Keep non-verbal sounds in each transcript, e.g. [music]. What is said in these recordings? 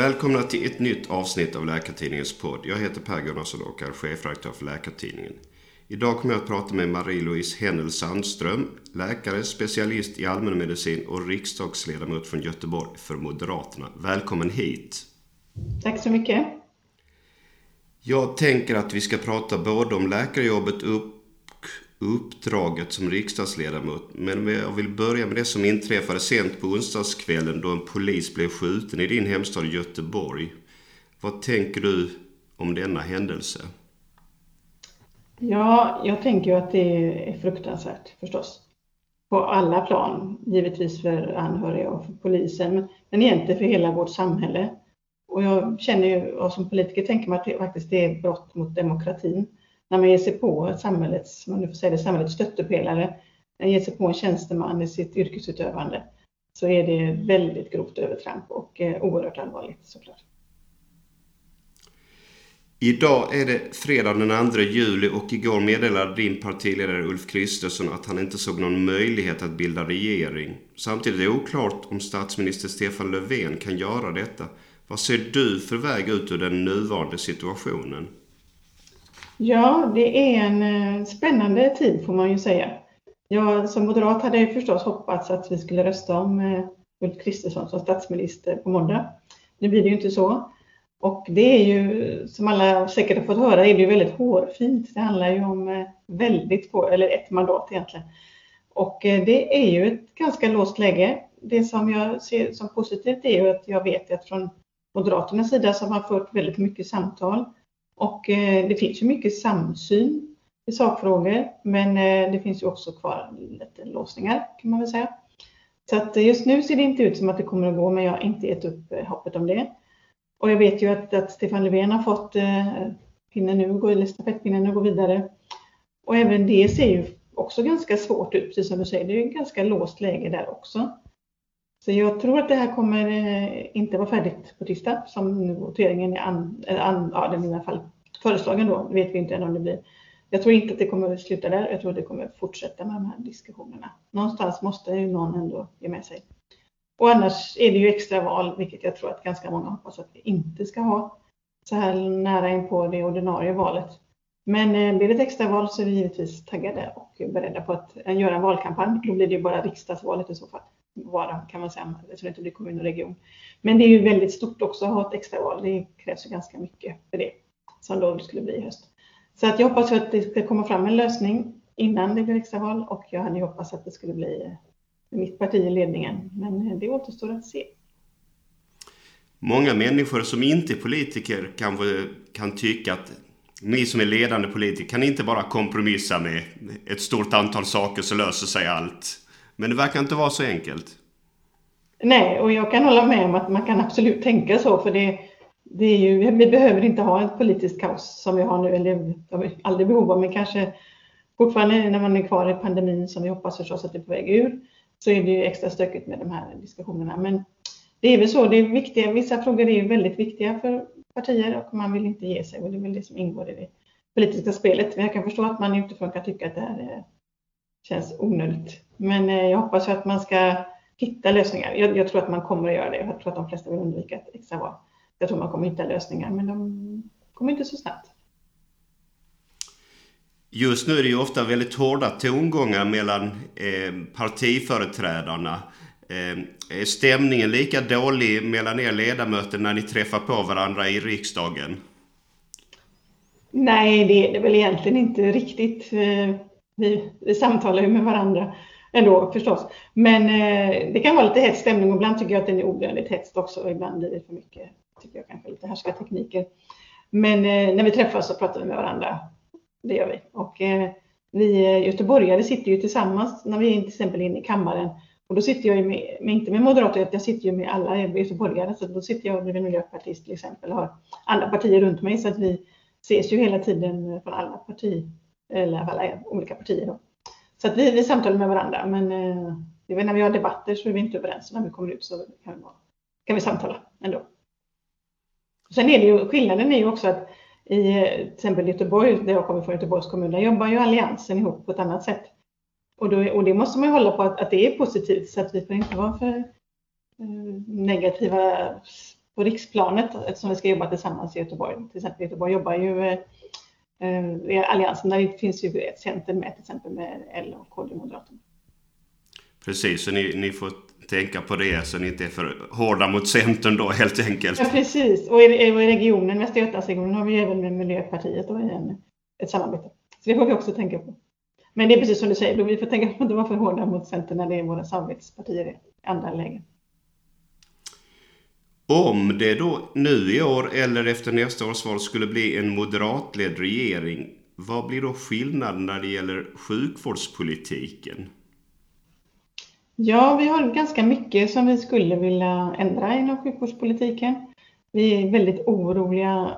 Välkomna till ett nytt avsnitt av Läkartidningens podd. Jag heter Per Gunnarsson och är chefredaktör för Läkartidningen. Idag kommer jag att prata med Marie-Louise Hennel Sandström, läkare, specialist i allmänmedicin och riksdagsledamot från Göteborg för Moderaterna. Välkommen hit! Tack så mycket! Jag tänker att vi ska prata både om läkarjobbet och uppdraget som riksdagsledamot. Men jag vill börja med det som inträffade sent på onsdagskvällen då en polis blev skjuten i din hemstad Göteborg. Vad tänker du om denna händelse? Ja, jag tänker ju att det är fruktansvärt förstås. På alla plan, givetvis för anhöriga och för polisen, men egentligen för hela vårt samhälle. Och jag känner ju, och som politiker tänker man att det faktiskt är brott mot demokratin. När man ger sig på samhällets, man nu får säga det, samhällets stöttepelare, man ger sig på en tjänsteman i sitt yrkesutövande, så är det väldigt grovt övertramp och eh, oerhört allvarligt såklart. Idag är det fredag den 2 juli och igår meddelade din partiledare Ulf Kristersson att han inte såg någon möjlighet att bilda regering. Samtidigt är det oklart om statsminister Stefan Löfven kan göra detta. Vad ser du för väg ut ur den nuvarande situationen? Ja, det är en eh, spännande tid får man ju säga. Jag som moderat hade jag förstås hoppats att vi skulle rösta om eh, Ulf Kristersson som statsminister på måndag. Nu blir det ju inte så. Och det är ju, som alla säkert har fått höra, är det ju väldigt hårfint. Det handlar ju om eh, väldigt få, eller ett mandat egentligen. Och det är ju ett ganska låst läge. Det som jag ser som positivt är ju att jag vet att från Moderaternas sida så har man fört väldigt mycket samtal och eh, det finns ju mycket samsyn i sakfrågor, men eh, det finns ju också kvar lite låsningar kan man väl säga. Så att eh, just nu ser det inte ut som att det kommer att gå, men jag har inte gett upp hoppet om det. Och jag vet ju att, att Stefan Löfven har fått pinnen nu, eller stafettpinnen nu gå vidare. Och även det ser ju också ganska svårt ut, precis som du säger. Det är ju ett ganska låst läge där också. Så jag tror att det här kommer eh, inte vara färdigt på tisdag som nu voteringen är an, eh, an, ja, den är i alla fall föreslagen då. Det vet vi inte än om det blir. Jag tror inte att det kommer att sluta där. Jag tror att det kommer att fortsätta med de här diskussionerna. Någonstans måste ju någon ändå ge med sig. Och annars är det ju extra val, vilket jag tror att ganska många hoppas att vi inte ska ha så här nära in på det ordinarie valet. Men eh, blir det ett extra val så är vi givetvis taggade och beredda på att göra en valkampanj. Då blir det ju bara riksdagsvalet i så fall vara kan man säga, så det inte blir kommun och region. Men det är ju väldigt stort också att ha ett extraval. Det krävs ju ganska mycket för det som då skulle bli i höst. Så att jag hoppas att det ska komma fram en lösning innan det blir extraval och jag hade hoppats att det skulle bli eh, mitt parti i ledningen. Men eh, det återstår att se. Många människor som inte är politiker kan, kan tycka att ni som är ledande politiker kan inte bara kompromissa med ett stort antal saker så löser sig allt. Men det verkar inte vara så enkelt. Nej, och jag kan hålla med om att man kan absolut tänka så, för det, det är ju, vi behöver inte ha ett politiskt kaos som vi har nu, eller det har vi aldrig behov av, men kanske fortfarande när man är kvar i pandemin, som vi hoppas förstås att det är på väg ur, så är det ju extra stökigt med de här diskussionerna. Men det är väl så, det är viktiga, vissa frågor är ju väldigt viktiga för partier och man vill inte ge sig och det är väl det som ingår i det politiska spelet. Men jag kan förstå att man utifrån kan tycka att det här är känns onödigt. Men eh, jag hoppas att man ska hitta lösningar. Jag, jag, tror att man kommer att göra det. Jag tror att de flesta vill undvika ett extraval. Jag tror man kommer att hitta lösningar, men de kommer inte så snabbt. Just nu är det ju ofta väldigt hårda tongångar mellan eh, partiföreträdarna. Eh, är stämningen lika dålig mellan er ledamöter när ni träffar på varandra i riksdagen? Nej, det är det väl egentligen inte riktigt. Vi, vi samtalar ju med varandra ändå förstås. Men eh, det kan vara lite hets stämning och ibland tycker jag att den är onödigt hetsk också. Ibland blir det för mycket, tycker jag kanske, lite härskartekniker. Men eh, när vi träffas så pratar vi med varandra. Det gör vi. Och eh, vi eh, göteborgare sitter ju tillsammans när vi är till exempel inne i kammaren. Och då sitter jag ju med, med inte med moderater, jag sitter ju med alla göteborgare. Så då sitter jag bredvid miljöpartist till exempel och har andra partier runt mig. Så att vi ses ju hela tiden från alla partier, eller alla olika partier. Då. Så att vi, vi samtalar med varandra, men eh, när vi har debatter så är vi inte överens. När vi kommer ut så kan vi, kan vi samtala ändå. Sen är det ju, skillnaden är ju också att i eh, till exempel Göteborg, där jag kommer från Göteborgs kommun, där jobbar ju Alliansen ihop på ett annat sätt. Och, då, och det måste man ju hålla på att, att det är positivt så att vi får inte vara för eh, negativa på riksplanet eftersom vi ska jobba tillsammans i Göteborg. Till exempel Göteborg jobbar ju eh, Alliansen, där finns ju ett center med till exempel med L och KD Moderaterna. Precis, så ni, ni får tänka på det så ni inte är för hårda mot Centern då helt enkelt. Ja, precis. Och i, i regionen, Västra Götalandsregionen, har vi även med Miljöpartiet då i en, ett samarbete. Så det får vi också tänka på. Men det är precis som du säger, vi får tänka på att inte vara för hårda mot Centern när det är våra samarbetspartier i andra lägen. Om det då nu i år eller efter nästa års val skulle bli en moderatledd regering, vad blir då skillnaden när det gäller sjukvårdspolitiken? Ja, vi har ganska mycket som vi skulle vilja ändra inom sjukvårdspolitiken. Vi är väldigt oroliga,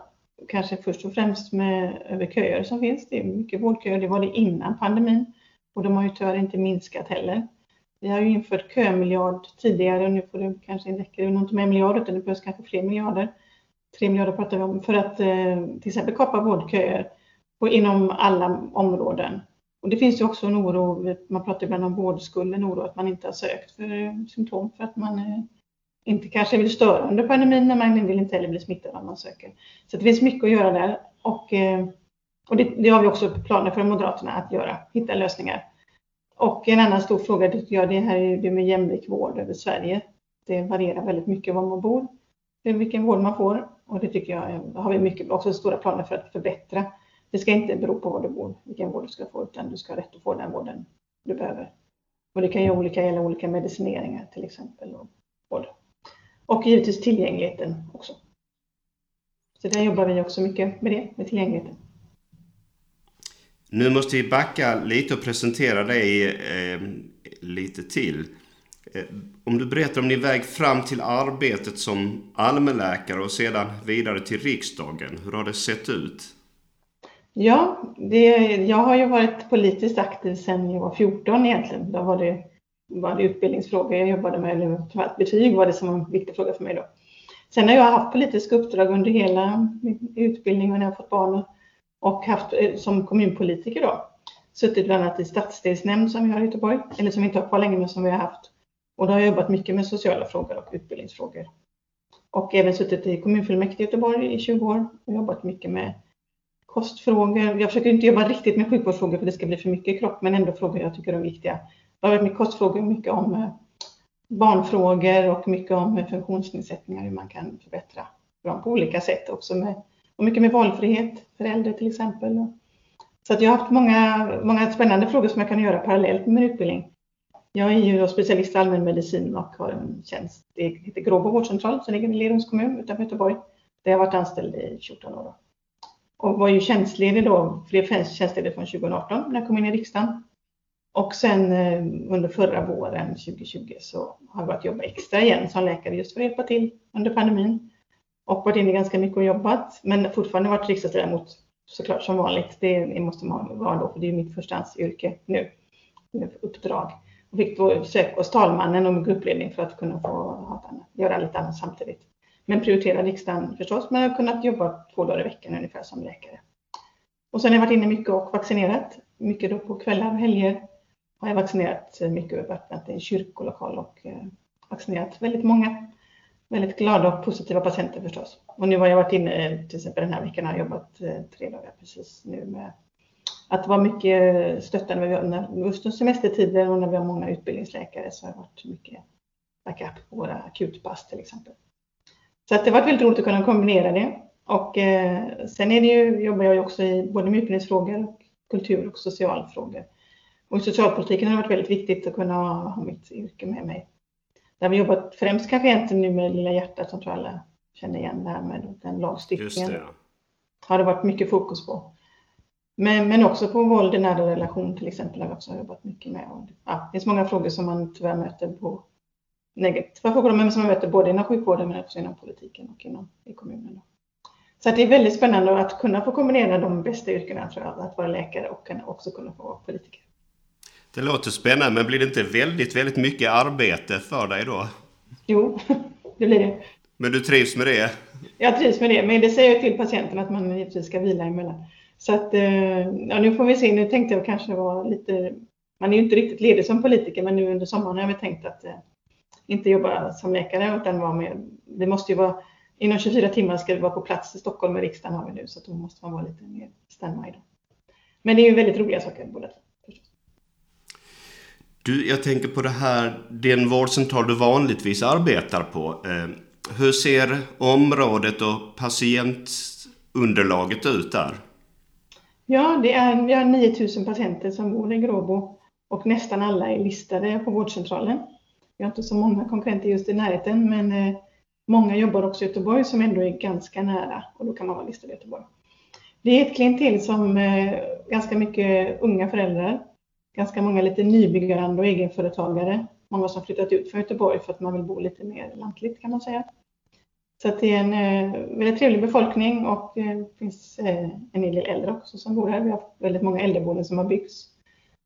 kanske först och främst med över köer som finns. Det är mycket vårdköer, det var det innan pandemin och de har ju tyvärr inte minskat heller. Vi har ju infört kömiljard tidigare och nu får det kanske räcker det inte med en miljard utan det behövs kanske fler miljarder. Tre miljarder pratar vi om för att eh, till exempel kapa vårdköer och inom alla områden. Och det finns ju också en oro, man pratar ibland om vårdskulden, oro att man inte har sökt för eh, symptom för att man eh, inte kanske vill störa under pandemin, men man vill inte heller bli smittad om man söker. Så det finns mycket att göra där och, eh, och det, det har vi också planer för Moderaterna att göra, hitta lösningar. Och en annan stor fråga tycker jag det här är det med jämlik vård över Sverige. Det varierar väldigt mycket var man bor, vilken vård man får och det tycker jag har vi mycket, också stora planer för att förbättra. Det ska inte bero på var du bor, vilken vård du ska få, utan du ska ha rätt att få den vården du behöver. Och det kan ju olika gälla olika medicineringar till exempel och vård. Och givetvis tillgängligheten också. Så där jobbar vi också mycket med det, med tillgängligheten. Nu måste vi backa lite och presentera dig eh, lite till. Eh, om du berättar om din väg fram till arbetet som allmänläkare och sedan vidare till riksdagen. Hur har det sett ut? Ja, det, jag har ju varit politiskt aktiv sedan jag var 14 egentligen. Då var det, var det utbildningsfrågor jag jobbade med, betyg var det som var en viktig fråga för mig då. Sen har jag haft politiska uppdrag under hela min utbildning och när jag fått barn och haft eh, som kommunpolitiker då suttit bland annat i stadsdelsnämnd som vi har i Göteborg, eller som vi inte har kvar länge, men som vi har haft. Och då har jag jobbat mycket med sociala frågor och utbildningsfrågor. Och även suttit i kommunfullmäktige i Göteborg i 20 år och jobbat mycket med kostfrågor. Jag försöker inte jobba riktigt med sjukvårdsfrågor för det ska bli för mycket kropp, men ändå frågor jag tycker är viktiga. Det har varit med kostfrågor, mycket om eh, barnfrågor och mycket om eh, funktionsnedsättningar, hur man kan förbättra dem på olika sätt också med och mycket med valfrihet för äldre till exempel. Så att jag har haft många, många spännande frågor som jag kan göra parallellt med min utbildning. Jag är ju specialist i allmänmedicin och har en tjänst, det heter Gråbo vårdcentral som ligger i Lerums kommun utanför Göteborg. Där jag har varit anställd i 14 år. Och var ju tjänstledig då, blev tjänstledig från 2018 när jag kom in i riksdagen. Och sen eh, under förra våren 2020 så har jag börjat jobba extra igen som läkare just för att hjälpa till under pandemin och varit inne ganska mycket och jobbat, men fortfarande varit riksdagsledamot såklart som vanligt. Det måste man vara då, för det är mitt förstahandsyrke nu, uppdrag. Och fick då söka hos talmannen om gruppledning för att kunna få ha, göra lite annat samtidigt. Men prioritera riksdagen förstås, men jag har kunnat jobba två dagar i veckan ungefär som läkare. Och sen har jag varit inne mycket och vaccinerat, mycket då på kvällar och helger. Har jag vaccinerat mycket, varit i en kyrkolokal och eh, vaccinerat väldigt många väldigt glada och positiva patienter förstås. Och nu har jag varit inne, eh, till exempel den här veckan har jag jobbat eh, tre dagar precis nu med att vara mycket stöttande när, just under semestertider och när vi har många utbildningsläkare så har det varit mycket backup på våra akutpass till exempel. Så att det har varit väldigt roligt att kunna kombinera det. Och eh, sen är det ju, jobbar jag ju också i både med utbildningsfrågor och kultur och socialfrågor. Och i socialpolitiken har det varit väldigt viktigt att kunna ha mitt yrke med mig där vi jobbat främst kanske egentligen nu med Lilla hjärtat som tror alla känner igen det här med den lagstiftningen. Det, ja. Har det varit mycket fokus på. Men, men också på våld i nära relation till exempel har vi också jobbat mycket med. Och, ja, det finns många frågor som man tyvärr möter på negativa frågor, men som man möter både inom sjukvården men också inom politiken och inom i kommunen. Så det är väldigt spännande att kunna få kombinera de bästa yrkena, tror jag, att vara läkare och också kunna få vara politiker. Det låter spännande, men blir det inte väldigt, väldigt mycket arbete för dig då? Jo, [laughs] det blir det. Men du trivs med det? Jag trivs med det, men det säger jag till patienten att man givetvis ska vila emellan. Så att, eh, ja, nu får vi se. Nu tänkte jag kanske vara lite... Man är ju inte riktigt ledig som politiker, men nu under sommaren har vi tänkt att eh, inte jobba som läkare utan vara med. Det måste ju vara inom 24 timmar ska vi vara på plats i Stockholm och riksdagen har vi nu, så då måste man vara lite mer standby. Men det är ju väldigt roliga saker du, jag tänker på det här, den vårdcentral du vanligtvis arbetar på. Eh, hur ser området och patientunderlaget ut där? Ja, det är, vi har 9000 patienter som bor i Gråbo och nästan alla är listade på vårdcentralen. Vi har inte så många konkurrenter just i närheten, men eh, många jobbar också i Göteborg som ändå är ganska nära och då kan man vara listad i Göteborg. Det är ett klientel som eh, ganska mycket unga föräldrar, ganska många lite nybyggande och egenföretagare, många som flyttat ut från Göteborg för att man vill bo lite mer lantligt kan man säga. Så det är en eh, väldigt trevlig befolkning och det finns eh, en hel del äldre också som bor här. Vi har väldigt många äldreboenden som har byggts.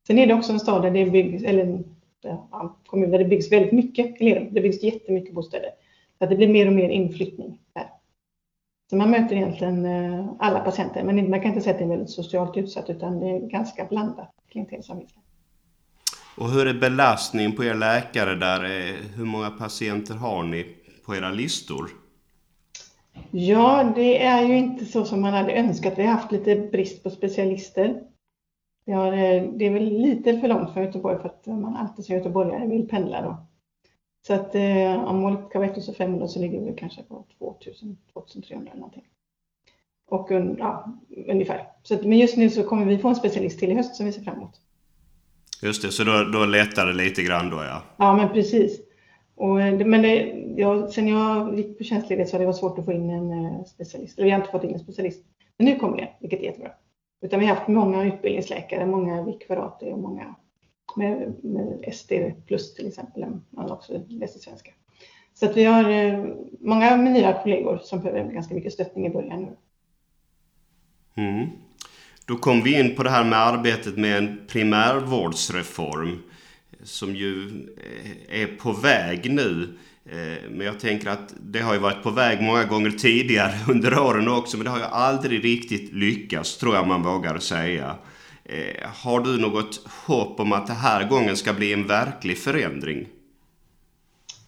Sen är det också en stad där det byggs, eller ja, kommun där det byggs väldigt mycket, eller det byggs jättemycket bostäder. Så att det blir mer och mer inflyttning där. Så man möter egentligen eh, alla patienter, men man kan inte säga att det är väldigt socialt utsatt utan det är ganska blandat klientel som finns Och hur är belastningen på er läkare där? Eh, hur många patienter har ni på era listor? Ja, det är ju inte så som man hade önskat. Vi har haft lite brist på specialister. Ja, det är väl lite för långt från Göteborg för att man alltid som göteborgare vill pendla då. Så att eh, om målet ska vara 1500 så ligger vi kanske på 2000, 2300 eller någonting. Och ja, ungefär. Så att, men just nu så kommer vi få en specialist till i höst som vi ser fram emot. Just det, så då, då lättar det lite grann då ja? Ja, men precis. Och, men det, jag, sen jag gick på tjänstledighet så har det varit svårt att få in en eh, specialist. Eller vi har inte fått in en specialist. Men nu kommer det, vilket är jättebra. Utan vi har haft många utbildningsläkare, många vikariater och många med, med SD plus till exempel, man också läser svenska. Så att vi har eh, många nya kollegor som behöver ganska mycket stöttning i början nu. Mm. Då kom vi in på det här med arbetet med en primärvårdsreform som ju eh, är på väg nu. Eh, men jag tänker att det har ju varit på väg många gånger tidigare [laughs] under åren också, men det har ju aldrig riktigt lyckats, tror jag man vågar säga. Eh, har du något hopp om att det här gången ska bli en verklig förändring?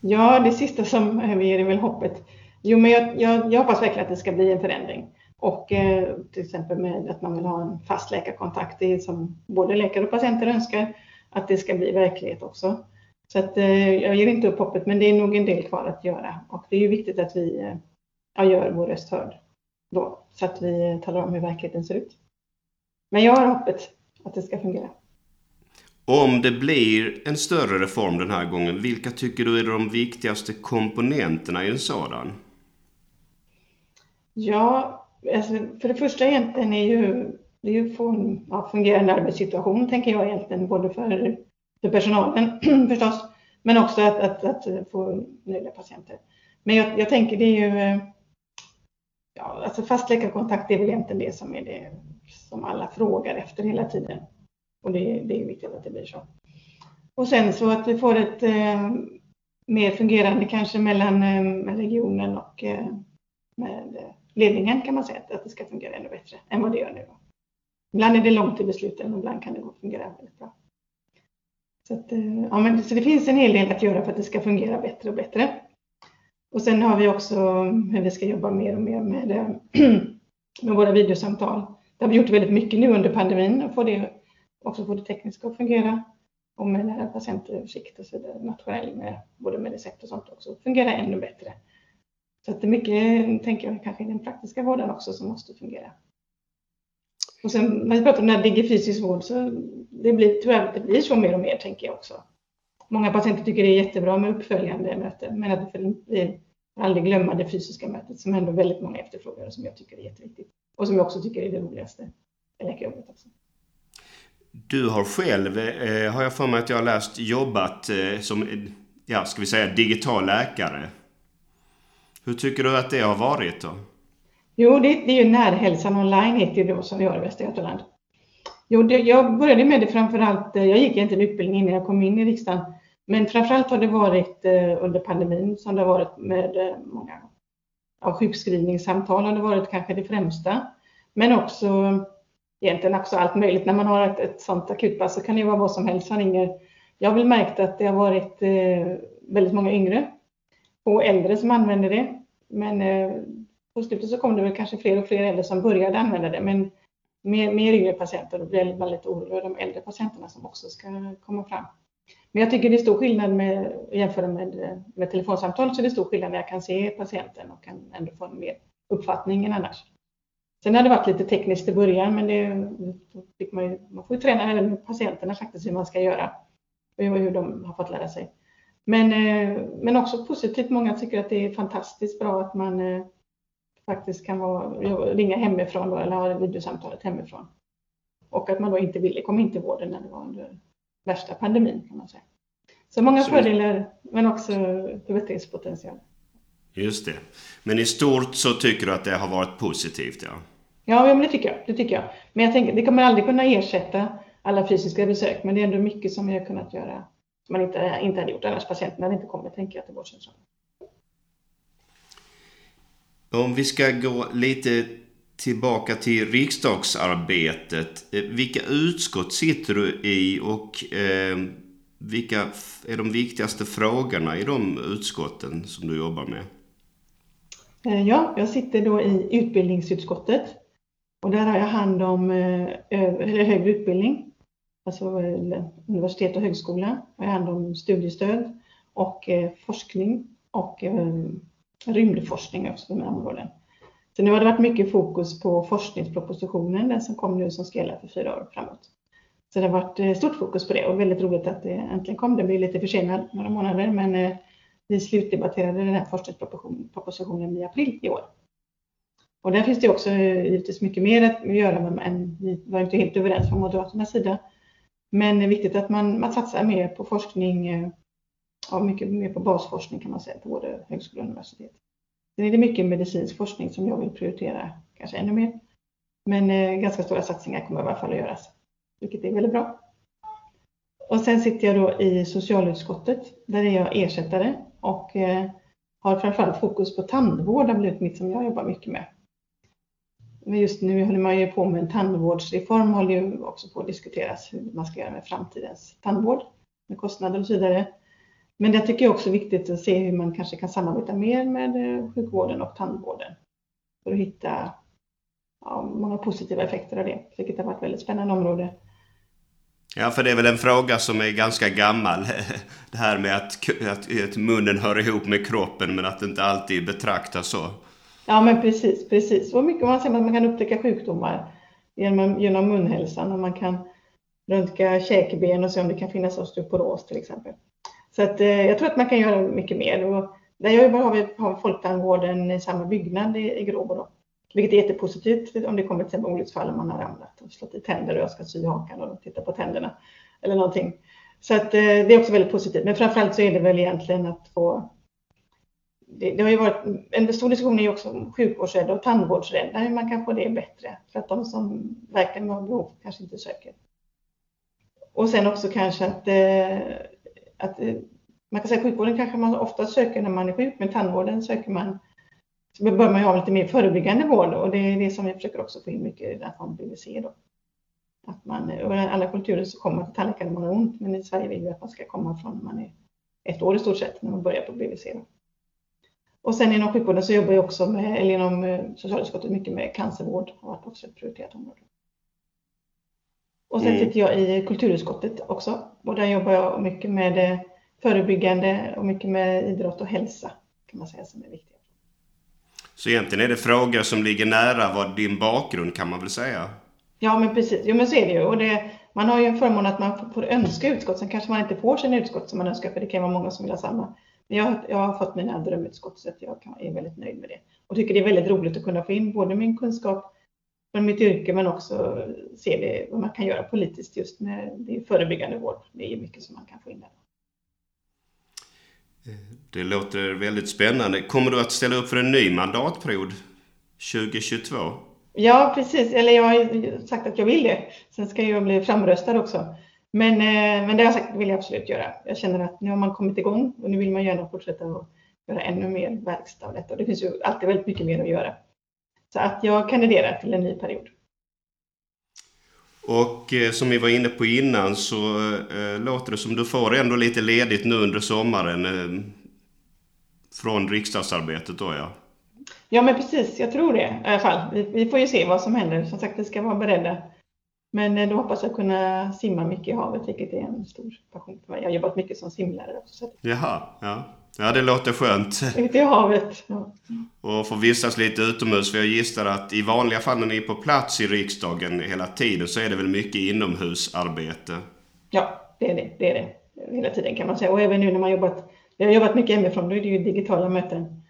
Ja, det sista som ger är väl hoppet. Jo, men jag, jag, jag hoppas verkligen att det ska bli en förändring. Och eh, till exempel med att man vill ha en fast läkarkontakt, det är som både läkare och patienter önskar, att det ska bli verklighet också. Så att, eh, jag ger inte upp hoppet, men det är nog en del kvar att göra. Och det är ju viktigt att vi eh, ja, gör vår röst hörd då, så att vi talar om hur verkligheten ser ut. Men jag har hoppet att det ska fungera. Om det blir en större reform den här gången, vilka tycker du är de viktigaste komponenterna i en sådan? Ja, alltså för det första egentligen är ju det är ju en ja, fungerande arbetssituation, tänker jag egentligen, både för för personalen [clears throat] förstås, men också att, att, att få nöjda patienter. Men jag, jag, tänker det är ju, ja, alltså fast läkarkontakt är väl egentligen det som är det som alla frågar efter hela tiden. Och det, det är viktigt att det blir så. Och sen så att vi får ett eh, mer fungerande kanske mellan eh, regionen och eh, med ledningen kan man säga, att det ska fungera ännu bättre än vad det gör nu. Ibland är det långt till besluten, och ibland kan det fungera väldigt bra. Så, att, eh, ja, men, så det finns en hel del att göra för att det ska fungera bättre och bättre. Och sen har vi också hur vi ska jobba mer och mer med, eh, [clears throat] med våra videosamtal. Det har vi gjort väldigt mycket nu under pandemin och få det, också få det tekniska att fungera. Och med patientöversikt och så vidare, nationell med både med recept och sånt också, fungera ännu bättre. Så att det är mycket, tänker jag, kanske i den praktiska vården också som måste fungera. Och sen när vi pratar om den här digifysisk vård så det blir tyvärr det blir så mer och mer tänker jag också. Många patienter tycker det är jättebra med uppföljande möten men att vi aldrig glömma det fysiska mötet som ändå väldigt många efterfrågar och som jag tycker är jätteviktigt. Och som jag också tycker är det roligaste i läkarjobbet också. Du har själv, eh, har jag för mig att jag har läst, jobbat eh, som, ja, ska vi säga digital läkare. Hur tycker du att det har varit då? Jo, det, det är ju Närhälsan online heter det då som vi har i Västra Götaland. Jo, det, jag började med det framförallt, eh, jag gick inte en utbildning innan jag kom in i riksdagen, men framförallt har det varit eh, under pandemin som det har varit med eh, många ja, sjukskrivningssamtal har det varit kanske det främsta. Men också egentligen också allt möjligt. När man har ett, ett sånt akutpass så kan det vara vad som helst som ringer. Jag har väl märkt att det har varit eh, väldigt många yngre och äldre som använder det men eh, på slutet så kom det väl kanske fler och fler äldre som började använda det. Men mer, mer yngre patienter, och blir man lite orolig de äldre patienterna som också ska komma fram. Men jag tycker det är stor skillnad med, jämfört med, med telefonsamtal, så det är stor skillnad när jag kan se patienten och kan ändå få en mer uppfattning än annars. Sen har det varit lite tekniskt i början, men det fick man, ju, man får ju träna även patienterna faktiskt hur man ska göra och hur de har fått lära sig. Men, eh, men också positivt, många tycker att det är fantastiskt bra att man eh, faktiskt kan vara, ringa hemifrån då, eller ha videosamtalet hemifrån. Och att man då inte ville komma in till vården när det var under värsta pandemin kan man säga. Så många så fördelar men också förbättringspotential. Just det. Men i stort så tycker du att det har varit positivt? Ja, ja men det tycker jag. Det tycker jag. Men jag tänker, det kommer aldrig kunna ersätta alla fysiska besök, men det är ändå mycket som vi har kunnat göra man inte, inte hade gjort annars. Patienten hade inte kommit, tänker jag, till vårdcentralen. Om vi ska gå lite tillbaka till riksdagsarbetet. Eh, vilka utskott sitter du i och eh, vilka är de viktigaste frågorna i de utskotten som du jobbar med? Eh, ja, jag sitter då i utbildningsutskottet och där har jag hand om eh, högre utbildning, alltså eh, universitet och högskola. Jag har hand om studiestöd och eh, forskning och eh, rymdforskning också, de mina områden. Så nu har det varit mycket fokus på forskningspropositionen, den som kom nu som ska gälla för fyra år framåt. Så det har varit stort fokus på det och väldigt roligt att det äntligen kom. Det blir lite försenad några månader, men vi slutdebatterade den här forskningspropositionen i april i år. Och där finns det också givetvis mycket mer att göra, men vi var inte helt överens från Moderaternas sida. Men det är viktigt att man, man satsar mer på forskning, eh, ja, mycket mer på basforskning kan man säga, på både högskola och universitet. Sen är det mycket medicinsk forskning som jag vill prioritera, kanske ännu mer. Men eh, ganska stora satsningar kommer i alla fall att göras, vilket är väldigt bra. Och sen sitter jag då i socialutskottet, där är jag ersättare och eh, har framförallt fokus på tandvård, det har blivit mitt som jag jobbar mycket med. Men just nu håller man ju på med en tandvårdsreform, håller ju också på att diskuteras hur man ska göra med framtidens tandvård, med kostnader och så vidare. Men det tycker jag också är viktigt att se hur man kanske kan samarbeta mer med eh, sjukvården och tandvården för att hitta ja, många positiva effekter av det, vilket har varit ett väldigt spännande område. Ja, för det är väl en fråga som är ganska gammal. [laughs] Det här med att, att, att munnen hör ihop med kroppen men att det inte alltid betraktas så. Ja, men precis, precis. Och mycket man säger att man kan upptäcka sjukdomar genom, genom munhälsan och man kan röntga käkben och se om det kan finnas osteoporos till exempel. Så att, eh, jag tror att man kan göra mycket mer. Och där jag jobbar har vi, har vi folktandvården i samma byggnad i, i Gråbo. Då. Vilket är jättepositivt om det kommer till exempel olycksfall om man har ramlat och slått i tänder och jag ska sy hakan och titta på tänderna eller någonting. Så att, eh, det är också väldigt positivt. Men framförallt så är det väl egentligen att få det, det, har ju varit, en stor diskussion är ju också om sjukvårdsrädda och tandvårdsrädda, hur man kan få det bättre. För att de som verkligen har behov kanske inte söker. Och sen också kanske att eh, att eh, man kan säga sjukvården kanske man ofta söker när man är sjuk, men tandvården söker man så bör man ju ha lite mer förebyggande vård och det är det som vi försöker också få in mycket i den BVC då. Att man, eh, i alla kulturer så kommer man till tandläkaren när man har ont, men i Sverige vill vi att man ska komma från när man är ett år i stort sett när man börjar på BVC. Då. Och sen inom sjukvården så jobbar jag också med, eller inom eh, socialutskottet mycket med cancervård, har varit också ett prioriterat område. Och sen mm. sitter jag i kulturutskottet också och där jobbar jag mycket med eh, förebyggande och mycket med idrott och hälsa kan man säga som är viktigt. Så egentligen är det frågor som ligger nära vad din bakgrund kan man väl säga? Ja men precis, jo men så är det ju. Och det, man har ju en förmån att man får önska utskott, sen kanske man inte får sina utskott som man önskar för det kan vara många som vill ha samma. Men jag, jag har fått mina drömutskott så att jag kan, är väldigt nöjd med det. Och tycker det är väldigt roligt att kunna få in både min kunskap från mitt yrke men också se det, vad man kan göra politiskt just med det förebyggande vård. Det är mycket som man kan få in där. Det låter väldigt spännande. Kommer du att ställa upp för en ny mandatperiod 2022? Ja, precis. Eller jag har sagt att jag vill det. Sen ska jag bli framröstad också. Men, eh, men det har jag sagt vill jag absolut göra. Jag känner att nu har man kommit igång och nu vill man gärna fortsätta att göra ännu mer verkstad av detta. Och det finns ju alltid väldigt mycket mer att göra. Så att jag kandiderar till en ny period. Och eh, som vi var inne på innan så eh, låter det som du får ändå lite ledigt nu under sommaren eh, från riksdagsarbetet då ja. Ja, men precis. Jag tror det i alla fall. Vi, vi får ju se vad som händer. Som sagt, vi ska vara beredda. Men eh, då hoppas jag kunna simma mycket i havet, vilket är en stor passion för mig. Jag har jobbat mycket som simlärare också. Jaha, ja. Ja, det låter skönt. Ute i havet. Ja. Och få vistas lite utomhus. För jag gissar att i vanliga fall när ni är på plats i riksdagen hela tiden så är det väl mycket inomhusarbete? Ja, det är det. det är det. Hela tiden kan man säga. Och även nu när man jobbat, vi har jobbat mycket hemifrån, då är det ju digitala möten.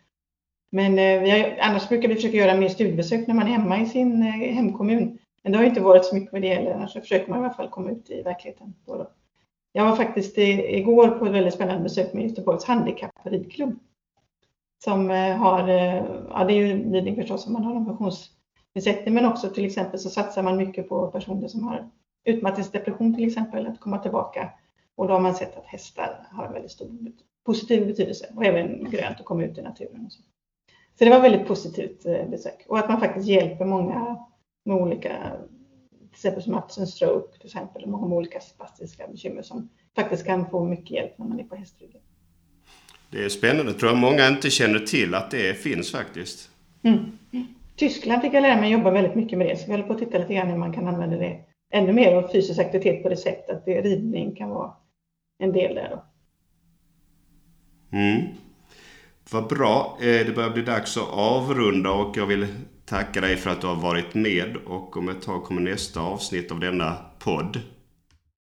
Men eh, har, annars brukar vi försöka göra mer studiebesök när man är hemma i sin eh, hemkommun. Men det har inte varit så mycket med det heller, annars försöker man i alla fall komma ut i verkligheten. Jag var faktiskt igår på ett väldigt spännande besök med Göteborgs handikappridklubb. Som eh, har, eh, ja det är ju ridning förstås om man har en funktionsnedsättning, men också till exempel så satsar man mycket på personer som har utmattningsdepression till exempel, att komma tillbaka. Och då har man sett att hästar har en väldigt stor positiv betydelse och även grönt att komma ut i naturen. Och så. så det var väldigt positivt eh, besök och att man faktiskt hjälper många med olika, till exempel som haft en stroke till exempel, och många olika spastiska bekymmer som faktiskt kan få mycket hjälp när man är på hästryggen. Det är spännande, tror jag många inte känner till att det finns faktiskt. Mm. Tyskland fick jag lära mig jobba väldigt mycket med det, så vi håller på att titta lite grann hur man kan använda det ännu mer och fysisk aktivitet på sättet att det, ridning kan vara en del där. Då. Mm. Vad bra. Eh, det börjar bli dags att avrunda och jag vill tacka dig för att du har varit med och om ett tag kommer nästa avsnitt av denna podd.